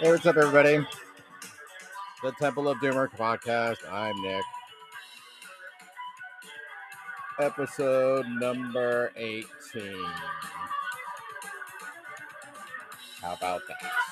Hey, what's up, everybody? The Temple of Doomer podcast. I'm Nick. Episode number 18. How about that?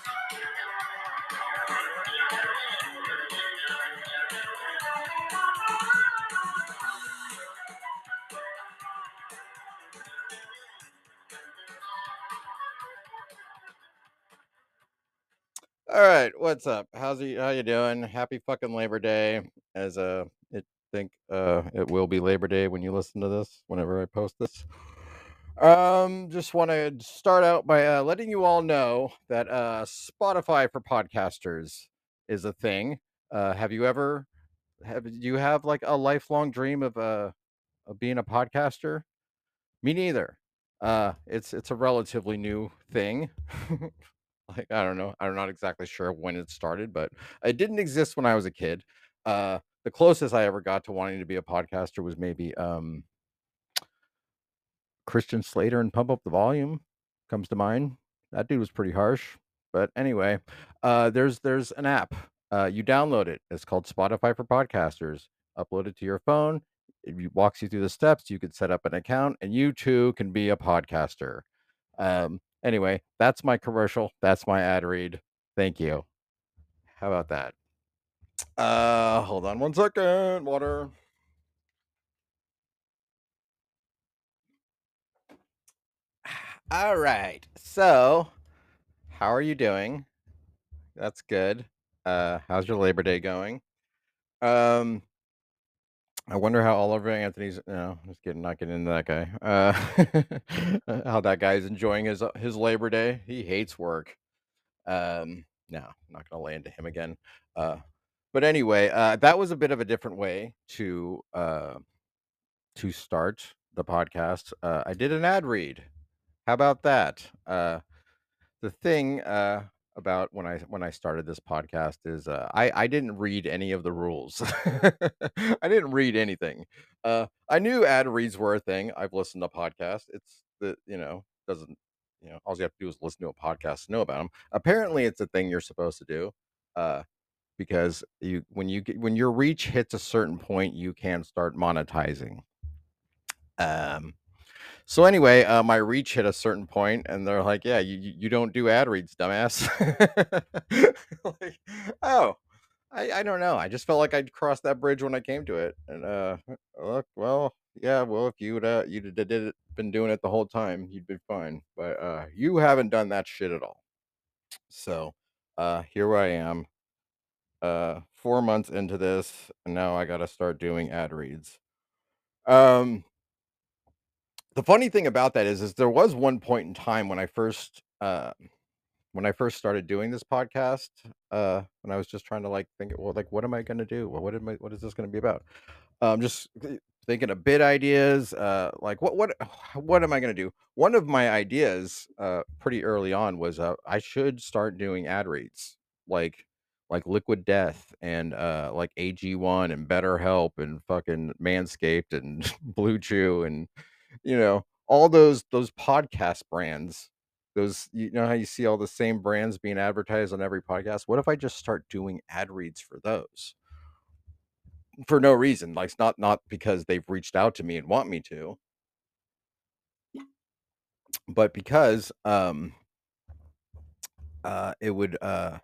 All right, what's up? How's you how you doing? Happy fucking Labor Day. As uh I think uh it will be Labor Day when you listen to this, whenever I post this. Um just want to start out by uh, letting you all know that uh Spotify for podcasters is a thing. Uh have you ever have you have like a lifelong dream of uh of being a podcaster? Me neither. Uh it's it's a relatively new thing. like I don't know. I'm not exactly sure when it started, but it didn't exist when I was a kid. Uh the closest I ever got to wanting to be a podcaster was maybe um Christian Slater and Pump Up the Volume comes to mind. That dude was pretty harsh. But anyway, uh there's there's an app. Uh you download it. It's called Spotify for Podcasters. Upload it to your phone. It walks you through the steps. You could set up an account and you too can be a podcaster. Um anyway, that's my commercial. That's my ad read. Thank you. How about that? Uh hold on one second. Water. All right. So, how are you doing? That's good. Uh, how's your Labor Day going? Um, I wonder how Oliver Anthony's. No, just kidding. Not getting into that guy. Uh, how that guy's enjoying his his Labor Day. He hates work. Um, no, I'm not gonna lay into him again. Uh, but anyway, uh, that was a bit of a different way to uh to start the podcast. Uh, I did an ad read. How about that? Uh, the thing uh, about when I when I started this podcast is uh, I I didn't read any of the rules. I didn't read anything. Uh, I knew ad reads were a thing. I've listened to podcasts. It's the you know doesn't you know all you have to do is listen to a podcast to know about them. Apparently, it's a thing you're supposed to do. Uh, because you when you get when your reach hits a certain point, you can start monetizing. Um, so anyway, uh, my reach hit a certain point, and they're like, "Yeah, you you don't do ad reads, dumbass." like, oh, I I don't know. I just felt like I'd crossed that bridge when I came to it, and uh, look, well, yeah, well, if you'd uh you did did it been doing it the whole time, you'd be fine. But uh, you haven't done that shit at all. So, uh, here I am, uh, four months into this, and now I got to start doing ad reads. Um the funny thing about that is is there was one point in time when I first uh when I first started doing this podcast, uh when I was just trying to like think well like what am I going to do? Well, what am I what is this going to be about? Um just thinking of bid ideas, uh like what what what am I going to do? One of my ideas uh pretty early on was uh I should start doing ad reads like like Liquid Death and uh like AG1 and BetterHelp and fucking Manscaped and Blue Chew and you know all those those podcast brands those you know how you see all the same brands being advertised on every podcast? What if i just start doing ad reads for those? For no reason like it's not not because they've reached out to me and want me to. But because um uh it would uh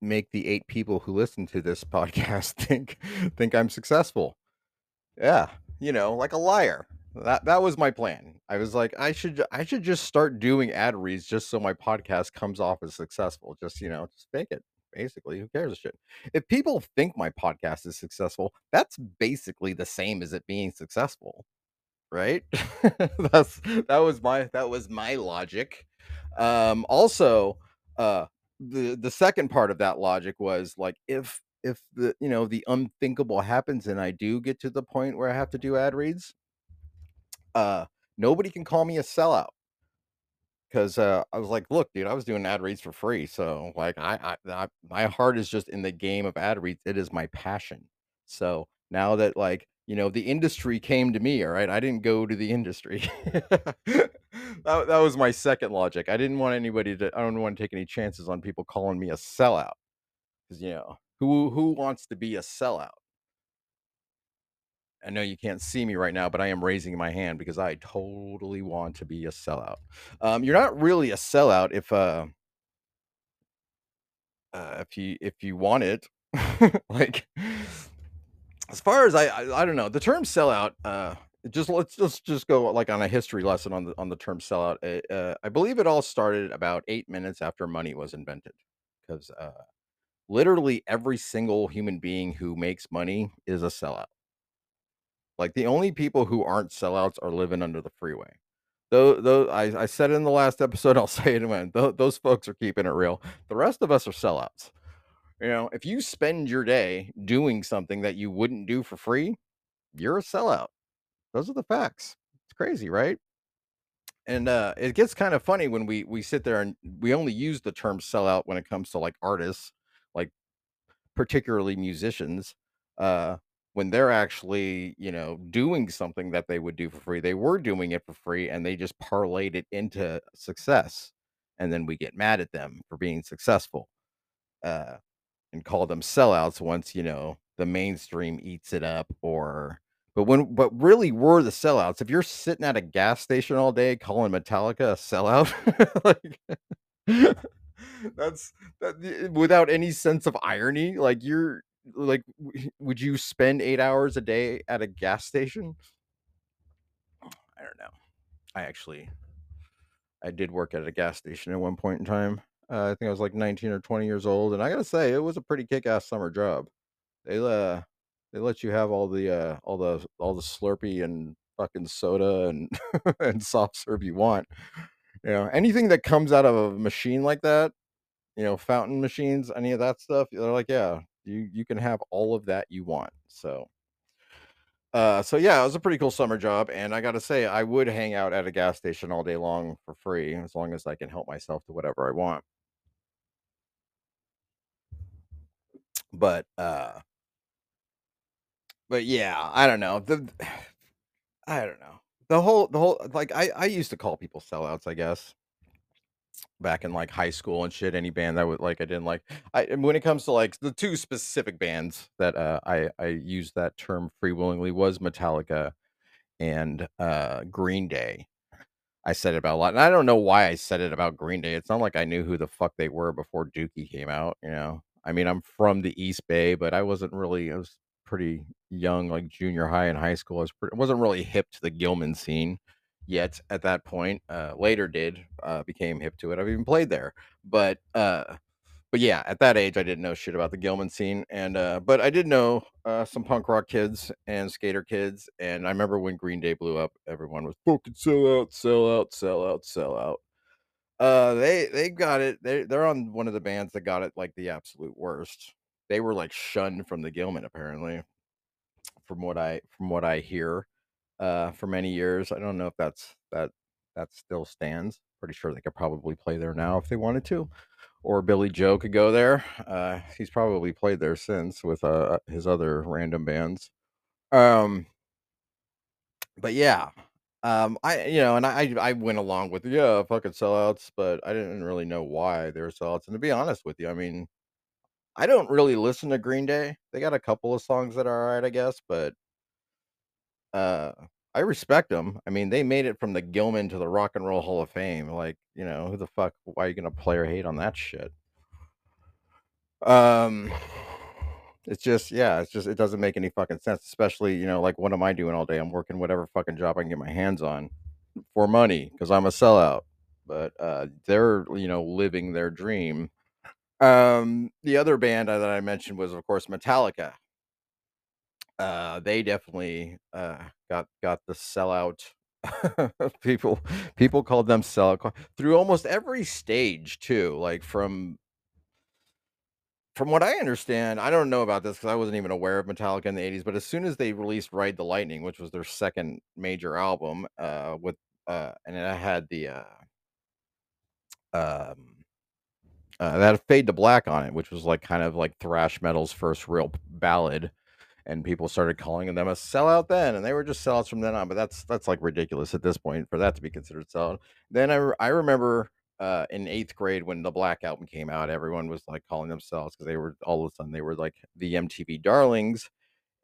make the eight people who listen to this podcast think think i'm successful. Yeah, you know, like a liar. That that was my plan. I was like, I should I should just start doing ad reads just so my podcast comes off as successful. Just, you know, just fake it. Basically, who cares a shit? If people think my podcast is successful, that's basically the same as it being successful, right? that's that was my that was my logic. Um also, uh the the second part of that logic was like if if the you know the unthinkable happens and I do get to the point where I have to do ad reads, uh nobody can call me a sellout because uh, I was like, look, dude, I was doing ad reads for free, so like I, I, I my heart is just in the game of ad reads. It is my passion. So now that like You know, the industry came to me, alright? I didn't go to the industry. That that was my second logic. I didn't want anybody to I don't wanna take any chances on people calling me a sellout 'cause, you know, who who wants to be a sellout? I know you can't see me right now, but I am raising my hand because I totally want to be a sellout. Um, you're not really a sellout if, uh uh, if you if you want it. Like, as far as I I I don't know, the term sellout, uh, just let's let's just go, like, on a history lesson on the on the term sellout. Eh, uh, I believe it all started about 8 minutes after money was invented, because uh, literally every single human being who makes money is a sellout. Like, the only people who aren't sellouts are living under the freeway. Tho tho I I said it in the last episode, I'll say it again, tho those folks are keeping it real. The rest of us are sellouts. You know, if you spend your day doing something that you wouldn't do for free, you're a sellout. Those are the facts. It's crazy, right? And, uh, it gets kinda funny when we we sit there and we only use the term sellout when it comes to, like, artists, particularly musicians, uh, when they're actually, you know, doing something that they would do for free. They were doing it for free, and they just parlayed it into success, and then we get mad at them for being successful, uh, and call them sellouts once, you know, the mainstream eats it up or but when but really we're the sellouts. If you're sitting at a gas station all day calling Metallica a sellout, like, that's that without any sense of irony, like, you're like, would you spend 8 hours a day at a gas station? I don't know. I actually I did work at a gas station at one point in time. Uh, I think I was, like, 19 or 20 years old, and I gotta say, it was a pretty kick-ass summer job. They, uh, they let you have all the, uh, all the all the Slurpee and fucking soda and and soft serve you want. You know, anything that comes out of a machine like that, you know, fountain machines, any of that stuff, they're like, "Yeah, you you can have all of that you want." So uh, so yeah, it was a pretty cool summer job, and I gotta say, I would hang out at a gas station all day long for free, as long as I can help myself to whatever I want. But, uh but yeah, I don't know, the I don't know. The whole the whole like, I I used to call people sellouts, I guess back in, like, high school and shit, any band that would like, I didn't like. I when it comes to, like, the 2 specific bands that, uh, I I used that term free willingly was Metallica and, uh, Green Day. I said it about a lot, and I don't know why I said it about Green Day. It's not like I knew who the fuck they were before Dookie came out, you know? I mean, I'm from the East Bay, but I wasn't really I was pretty young, like, junior high and high school. I was pre I wasn't really hip to the Gilman scene yet at that point, uh, later did, uh, became hip to it. I've even played there. But, uh, but yeah, at that age, I didn't know shit about the Gilman scene, and, uh, but I did know, uh, some punk rock kids and skater kids, and I remember when Green Day blew up, everyone was "Fucking sellout, sellout, sellout, sellout." Uh, they they got it. They they're on one of the bands that got it, like, the absolute worst. They were, like, shunned from the Gilman, apparently, from what I from what I hear, uh, for many years. I don't know if that's that that still stands. Pretty sure they could probably play there now if they wanted to, or Billie Joe could go there. Uh, he's probably played there since with, uh, his other random bands. Um but yeah, um, I you know, and I I went along with, "Yeah, fucking sellouts," but I didn't really know why they were sellouts, and to be honest with you, I mean, I don't really listen to Green Day. They got a couple of songs that are alright, I guess, but uh, I them. I mean, they made it from the Gilman to the Rock and Roll Hall of Fame, like, you know, who the fuck why are you gonna play or hate on that shit? Um, it's just yeah, it's just it doesn't make any fucking sense, especially, you know, like, what am I doing all day? I'm working whatever fucking job I can get my hands on for money because I'm a sellout, but, uh, they're, you know, living their dream. Um, the other band that I mentioned was, of course, Metallica. Uh, they definitely, uh, got got the sellout people people called them sellout through almost every stage too, like, from from what I understand, I don't know about this because I wasn't even aware of Metallica in the '80s, but as soon as they released Ride the Lightning, which was their 2nd major album, uh, with, uh and it had the, uh um, uh, that Fade to Black on it, which was, like, kind of like thrash metal's 1st real ballad, and people started calling them a sellout then, and they were just sellouts from then on. But that's that's like ridiculous at this point for that to be considered sellout. Then I I remember uh, in eighth grade when the Black Album came out, everyone was like calling themselves because they were all of a sudden they were like the MTV darlings,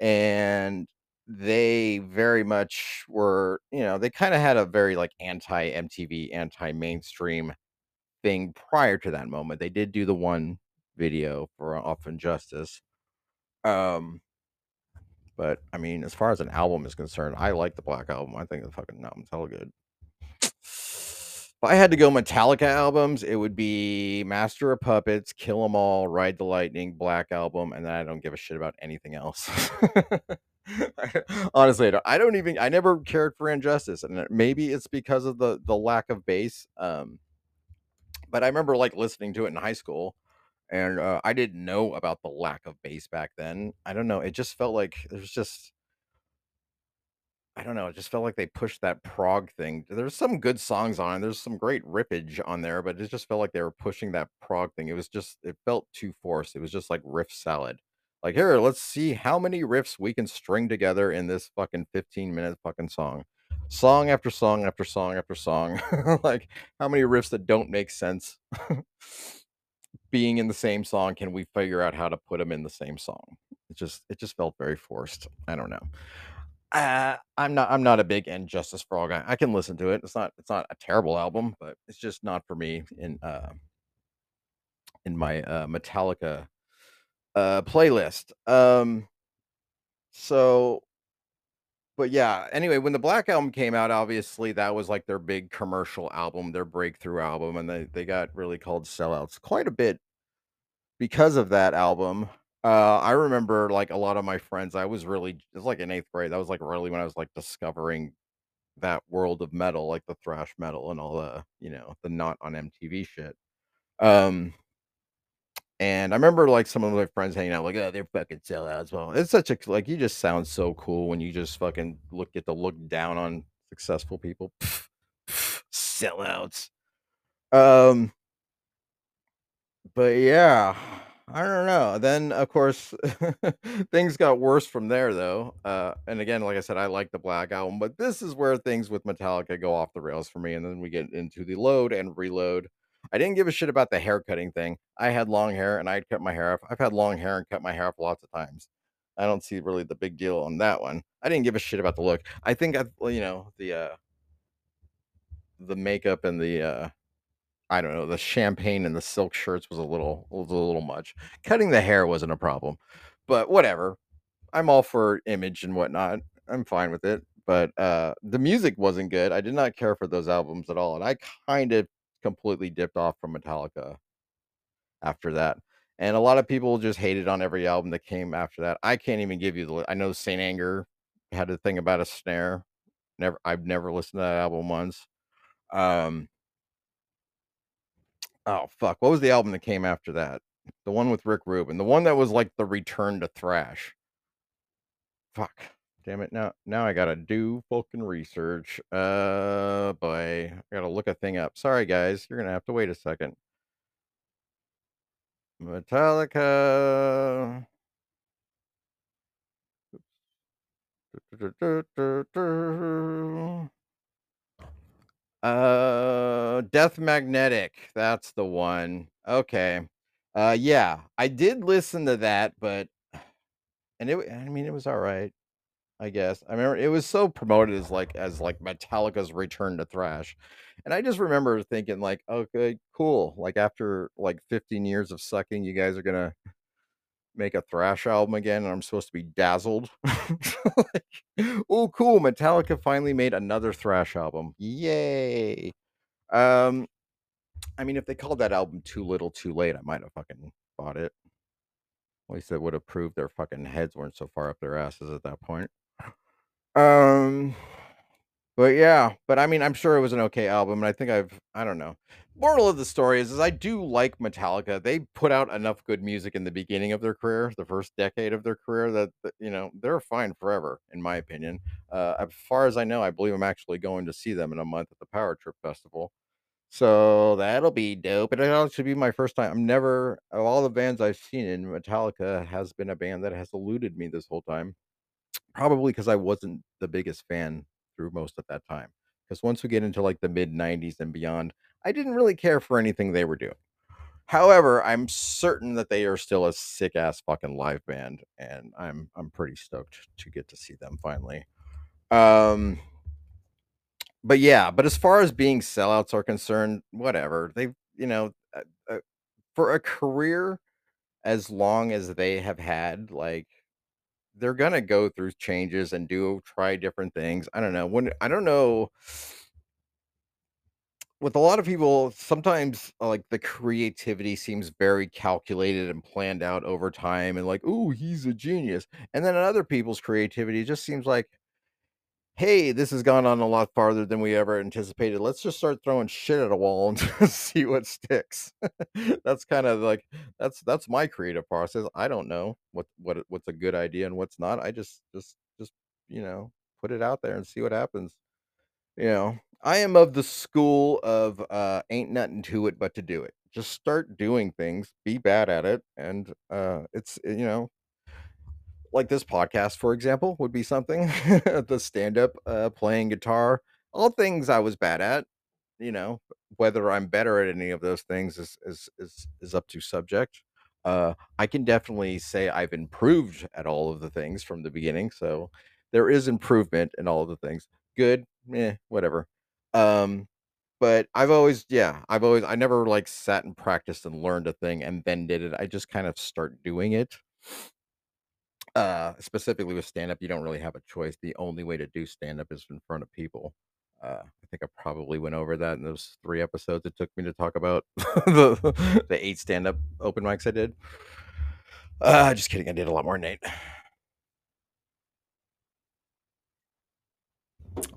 and they very much were you know they kind of had a very like anti MTV, anti mainstream thing prior to that moment. They did do the one video for And Justice. Um, but I mean, as far as an album is concerned, I like the Black Album. I think the fucking album's hella good. If I had to go Metallica albums, it would be Master of Puppets, Kill 'Em All, Ride the Lightning, Black Album, and then I don't give a shit about anything else. Honestly, I don't, I don't even I never cared for Injustice, and maybe it's because of the the lack of bass. Um, but I remember like listening to it in high school, and uh, I didn't know about the lack of bass back then. I don't know. It just felt like there's just I don't know, it just felt like they pushed that prog thing. There's some good songs on it, there's some great rippage on there, but it just felt like they were pushing that prog thing. It was just it felt too forced. It was just like riff salad. Like, "Here, let's see how many riffs we can string together in this fucking 15-minute fucking song." Song after song after song after song. Like, how many riffs that don't make sense being in the same song can we figure out how to put them in the same song? It just it just felt very forced. I don't know. Uh, I'm not I'm not a big And Justice for All guy. I can listen to it. It's not it's not a terrible album, but it's just not for me in uh in my uh Metallica uh playlist. Um so but yeah, anyway, when the Black Album came out, obviously that was like their big commercial album, their breakthrough album, and they they got really called sellouts quite a bit because of that album. Uh, I remember like a lot of my friends, I was really it was like in eighth grade. That was like really when I was like discovering that world of metal, like the thrash metal and all the, you know, the not on MTV shit. Um, and I remember like some of my friends hanging out, like, oh, they're fucking sellouts. Well, it's such a like you just sound so cool when you just fucking look get to look down on successful people. Sellouts. Um, but yeah, I don't know. Then of course things got worse from there though. Uh and again, like I said, I like the Black Album, but this is where things with Metallica go off the rails for me. And then we get into the load and reload. I didn't give a shit about the hair cutting thing. I had long hair and I'd cut my hair off. I've had long hair and cut my hair off lots of times. I don't see really the big deal on that one. I didn't give a shit about the look. I think I, you know, the uh the makeup and the uh I don't know, the champagne and the silk shirts was a little was a little much. Cutting the hair wasn't a problem, but whatever. I'm all for image and whatnot. I'm fine with it. But uh the music wasn't good. I did not care for those albums at all, and I kind of completely dipped off from Metallica after that. And a lot of people just hated on every album that came after that. I can't even give you the. I know Saint Anger had a thing about a snare. Never, I've never listened to that album once. Um, Oh, fuck. What was the album that came after that? The one with Rick Rubin. The one that was like the return to thrash. Fuck. Damn it. Now now I gotta do fucking research. Uh boy. I gotta look a thing up. Sorry guys, you're gonna have to wait a second. Metallica. Uh Death Magnetic. That's the one. Okay. Uh yeah, I did listen to that, but and it I mean it was all right. I guess. I remember it was so promoted as like as like Metallica's return to thrash. And I just remember thinking like, "Okay, cool. Like after like 15 years of sucking, you guys are going to make a thrash album again and I'm supposed to be dazzled." like, oh, cool. Metallica finally made another thrash album. Yay. Um I mean if they called that album Too Little Too Late, I might have fucking bought it. At least it would have proved their fucking heads weren't so far up their asses at that point. Um But yeah, but I mean, I'm sure it was an okay album, and I think I've I don't know. Moral of the story is, is I do like Metallica. They put out enough good music in the beginning of their career, the first decade of their career, that, you know they're fine forever, in my opinion. Uh, as far as I know, I believe I'm actually going to see them in a month at the Power Trip Festival. So that'll be dope, and it'll actually be my first time I'm never of all the bands I've seen in Metallica has been a band that has eluded me this whole time. Probably 'cause I wasn't the biggest fan through most of that time. Because once we get into, like, the mid-90s and beyond, I didn't really care for anything they were doing. However, I'm certain that they are still a sick ass fucking live band, and I'm I'm pretty stoked to get to see them finally. Um but yeah, but as far as being sellouts are concerned, whatever. They've you know, uh uh, for a career as long as they have had, like, they're gonna go through changes and do try different things. I don't know, when I don't know with a lot of people, sometimes, uh, like, the creativity seems very calculated and planned out over time and like, oh, he's a genius." And then other people's creativity, it just seems like "Hey, this has gone on a lot farther than we ever anticipated. Let's just start throwing shit at a wall and see what sticks." That's kinda like that's that's my creative process. I don't know what what what's a good idea and what's not. I just just just, you know, put it out there and see what happens. You know? I am of the school of, uh, "Ain't nothing to it but to do it." Just start doing things, be bad at it, and, uh, it's you know like this podcast, for example, would be something. The stand-up, uh, playing guitar, all things I was bad at, you know? Whether I'm better at any of those things is is is is up to subject. Uh, I can definitely say I've improved at all of the things from the beginning, so there is improvement in all of the things. Good? Meh, whatever. Um, but I've always yeah, I've always I never, like, sat and practiced and learned a thing and then did it. I just kind of start doing it. Uh, specifically with stand-up, you don't really have a choice. The only way to do stand-up is in front of people. Uh, I think I probably went over that in those 3 episodes it took me to talk about the the 8 stand-up open mics I did. Uh, just kidding, I did a lot more Nate.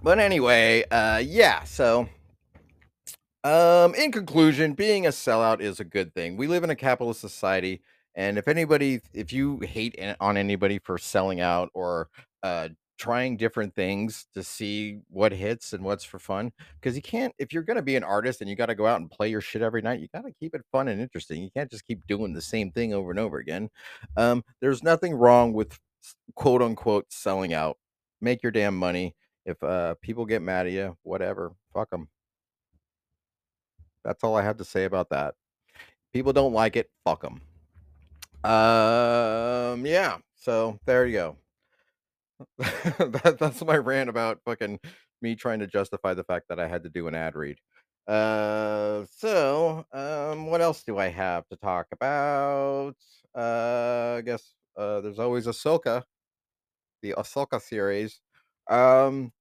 But anyway, uh, yeah, so um, in conclusion, being a sellout is a good thing. We live in a capitalist society, and if anybody if you hate on anybody for selling out or, uh, trying different things to see what hits and what's for fun, because you can't if you're gonna be an artist and you gotta go out and play your shit every night, you gotta keep it fun and interesting. You can't just keep doing the same thing over and over again. Um, there's nothing wrong with quote, unquote, "selling out." Make your damn money. If, uh, people get mad at you, whatever, fuck them. That's all I have to say about that. People don't like it, fuck 'em. Um, yeah, so there you go. That that's my rant about fucking me trying to justify the fact that I had to do an ad read. Uh, so, um, what else do I have to talk about? Uh, I guess, uh, there's always Ahsoka, the Ahsoka series. Um,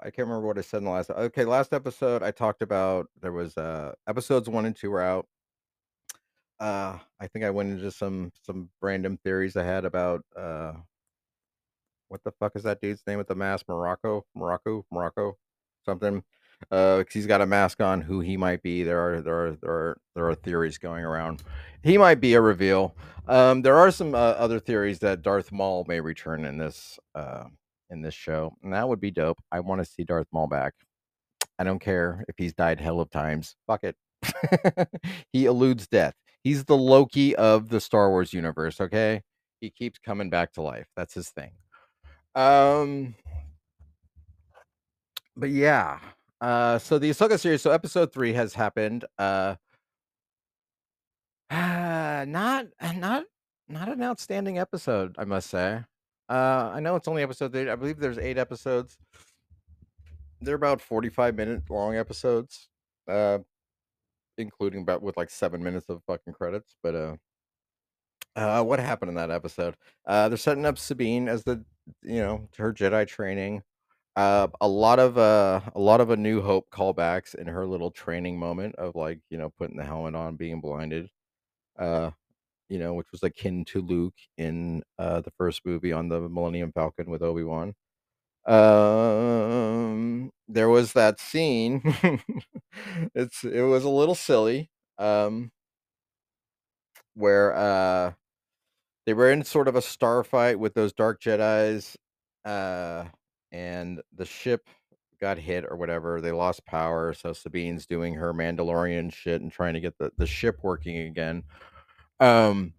I can't remember what I said in the last okay, last episode, I talked about there was, uh episodes 1 and 2 were out. Uh, I think I went into some some random theories I had about, uh what the fuck is that dude's name with the mask? Morocco? Morocco? Morocco? Something. Uh, he's got a mask on who he might be. There are there are there are there are theories going around. He might be a reveal. Um, there are some, uh, other theories that Darth Maul may return in this, uh in this show, and that would be dope. I wanna see Darth Maul back. I don't care if he's died hell of times. Fuck it. He eludes death. He's the Loki of the Star Wars universe, okay? He keeps coming back to life. That's his thing. Um but yeah. Uh, so the Ahsoka series so episode 3 has happened. Uh not uh, not not an outstanding episode, I must say. Uh, I know it's only episode 8. I believe there's 8 episodes. They're about forty-five-minute long episodes, uh, including about with, like, 7 minutes of fucking credits, but, uh uh, what happened in that episode? Uh, they're setting up Sabine as the you know, her Jedi training. Uh, a lot of, uh a lot of A New Hope callbacks in her little training moment of, like, you know, putting the helmet on, being blinded. Uh, you know, which was akin to Luke in, uh, the 1st movie on the Millennium Falcon with Obi-Wan. Um, there was that scene. It's it was a little silly, um where, uh, they were in sort of a starfight with those dark Jedis, uh, and the ship got hit or whatever. They lost power, so Sabine's doing her Mandalorian shit and trying to get the the ship working again. Um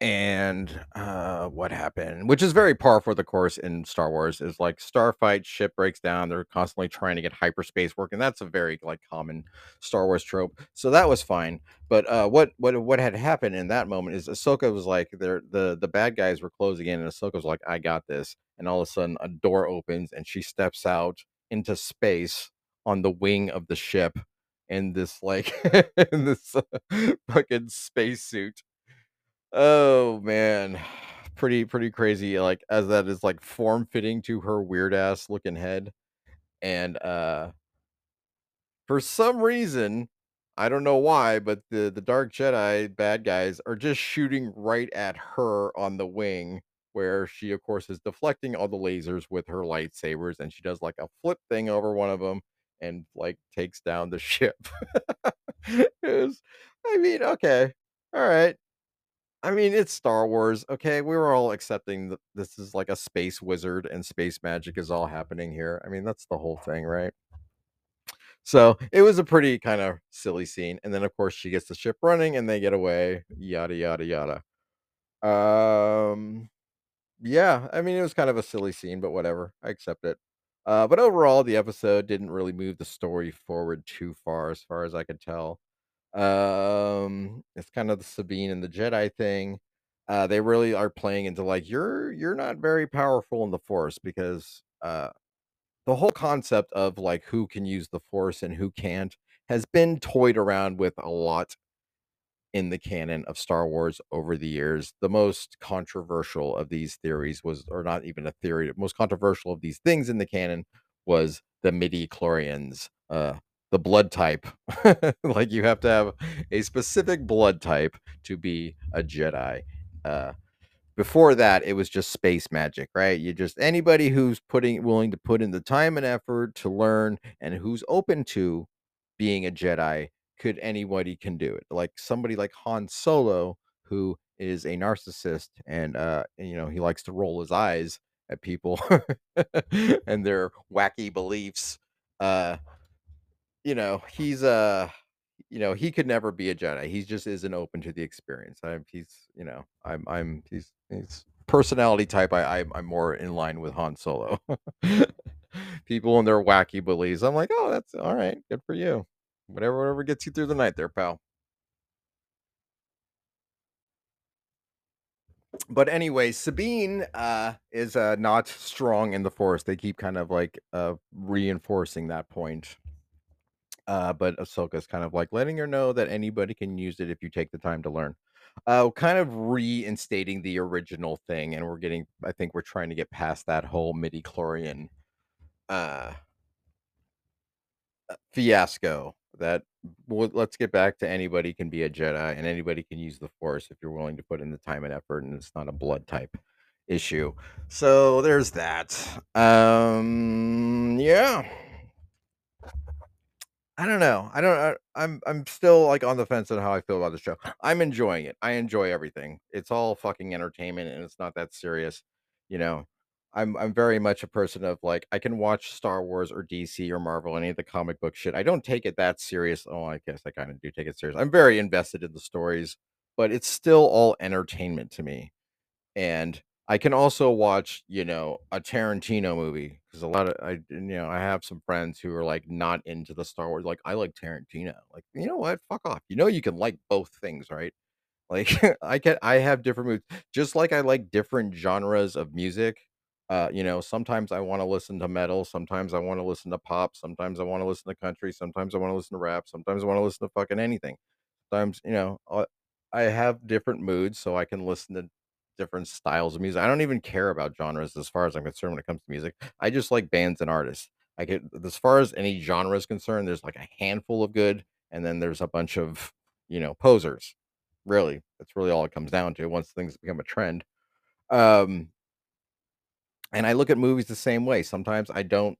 and uh what happened which is very par for the course in star wars is like starfight ship breaks down they're constantly trying to get hyperspace working that's a very like common star wars trope so that was fine but uh what what what had happened in that moment is ahsoka was like the the bad guys were closing in and ahsoka was like i got this and all of a sudden a door opens and she steps out into space on the wing of the ship in this like in this uh, fucking spacesuit Oh man. Pretty pretty crazy, like, as that is, like, form fitting to her weird ass looking head, and, uh for some reason, I don't know why, but the the Dark Jedi bad guys are just shooting right at her on the wing, where she, of course, is deflecting all the lasers with her lightsabers, and she does, like, a flip thing over one of them and, like, takes down the ship. Was I mean, okay. Alright. I mean, it's Star Wars, okay? We were all accepting that this is like a space wizard and space magic is all happening here. I mean, that's the whole thing, right? So it was a pretty kind of silly scene. And then, of course, she gets the ship running and they get away, yada, yada, yada. Um, yeah, I mean, it was kind of a silly scene, but whatever. I accept it. Uh, but overall, the episode didn't really move the story forward too far, as far as I could tell. Um, it's kind of the Sabine and the Jedi thing. Uh, they really are playing into like you're you're not very powerful in the Force because uh, the whole concept of like who can use the Force and who can't has been toyed around with a lot in the canon of Star Wars over the years. The most controversial of these theories was, or not even a theory, the most controversial of these things in the canon was the midi chlorians, uh, the blood type. like you have to have a specific blood type to be a Jedi. Uh, before that, it was just space magic, right? You just anybody who's putting willing to put in the time and effort to learn and who's open to being a Jedi, could anybody can do it. Like somebody like Han Solo, who is a narcissist and uh you know, he likes to roll his eyes at people and their wacky beliefs. Uh, you know, he's uh you know, he could never be a Jedi. He just isn't open to the experience. I'm he's, you know, I'm I'm he's he's personality type. I I'm, I'm more in line with Han Solo. People and their wacky beliefs. I'm like, oh, that's all right. Good for you. Whatever, whatever gets you through the night, there, pal. But anyway, Sabine uh, is uh, not strong in the Force. They keep kind of like uh, reinforcing that point. Uh, but Ahsoka's kind of like letting her know that anybody can use it if you take the time to learn. Uh, kind of reinstating the original thing, and we're getting. I think we're trying to get past that whole midi chlorian uh, uh, fiasco. That well, let's get back to anybody can be a Jedi, and anybody can use the Force if you're willing to put in the time and effort, and it's not a blood type issue. So there's that. Um, yeah. I don't know. I don't. I, I'm I'm still like on the fence on how I feel about the show. I'm enjoying it. I enjoy everything. It's all fucking entertainment, and it's not that serious. You know, I'm I'm very much a person of like I can watch Star Wars or DC or Marvel, any of the comic book shit. I don't take it that serious. Oh, I guess I kind of do take it serious. I'm very invested in the stories, but it's still all entertainment to me. And I can also watch, you know, a Tarantino movie because a lot of I, you know, I have some friends who are like not into the Star Wars. Like, I like Tarantino. Like, you know what? Fuck off. You know, you can like both things, right? Like, I can, I have different moods, just like I like different genres of music. Uh, you know, sometimes I want to listen to metal, sometimes I want to listen to pop, sometimes I want to listen to country, sometimes I want to listen to rap, sometimes I want to listen to fucking anything. Sometimes, you know, uh, I have different moods, so I can listen to different styles of music. I don't even care about genres as far as I'm concerned when it comes to music. I just like bands and artists. I get as far as any genre is concerned, there's like a handful of good, and then there's a bunch of, you know, posers. Really, that's really all it comes down to once things become a trend. Um, and I look at movies the same way. Sometimes I don't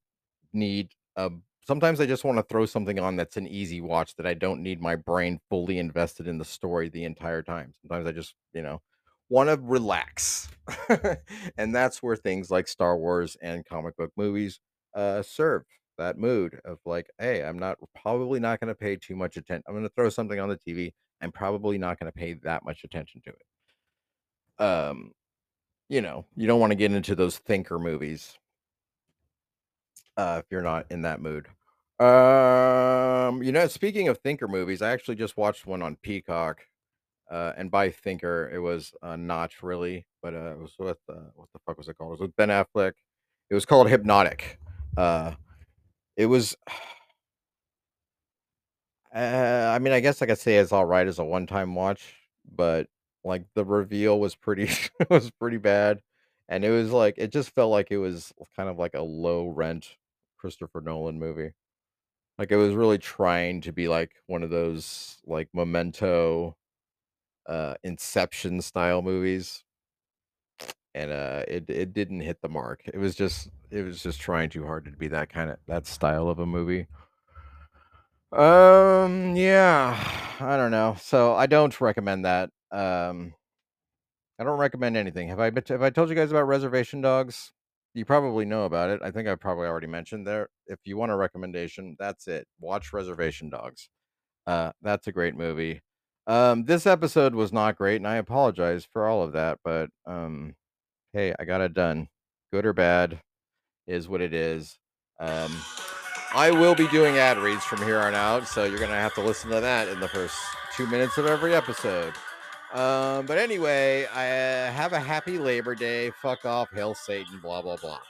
need a sometimes I just want to throw something on that's an easy watch that I don't need my brain fully invested in the story the entire time. Sometimes I just, you know, want to relax. and that's where things like Star Wars and comic book movies uh, serve that mood of like, hey, I'm not probably not going to pay too much attention. I'm going to throw something on the TV. I'm probably not going to pay that much attention to it. Um, you know, you don't want to get into those thinker movies uh, if you're not in that mood. Um, you know, speaking of thinker movies, I actually just watched one on Peacock. Uh, and by thinker, it was uh, Notch really, but uh, it was with uh, what the fuck was it called? It was with Ben Affleck. It was called Hypnotic. Uh, it was. Uh, I mean, I guess I could say it's all right as a one-time watch, but like the reveal was pretty was pretty bad, and it was like it just felt like it was kind of like a low rent Christopher Nolan movie. Like it was really trying to be like one of those like Memento, uh, Inception style movies, and uh, it it didn't hit the mark. It was just it was just trying too hard to be that kind of that style of a movie. Um, yeah, I don't know. So I don't recommend that. Um, I don't recommend anything. Have I have I told you guys about Reservation Dogs? You probably know about it. I think I probably already mentioned there. If you want a recommendation, that's it. Watch Reservation Dogs. Uh, that's a great movie. Um, this episode was not great, and I apologize for all of that, but um, hey, I got it done. Good or bad is what it is. Um, I will be doing ad reads from here on out, so you're gonna have to listen to that in the first two minutes of every episode. Um, but anyway, I uh, have a happy Labor Day. Fuck off, hail Satan. Blah blah blah.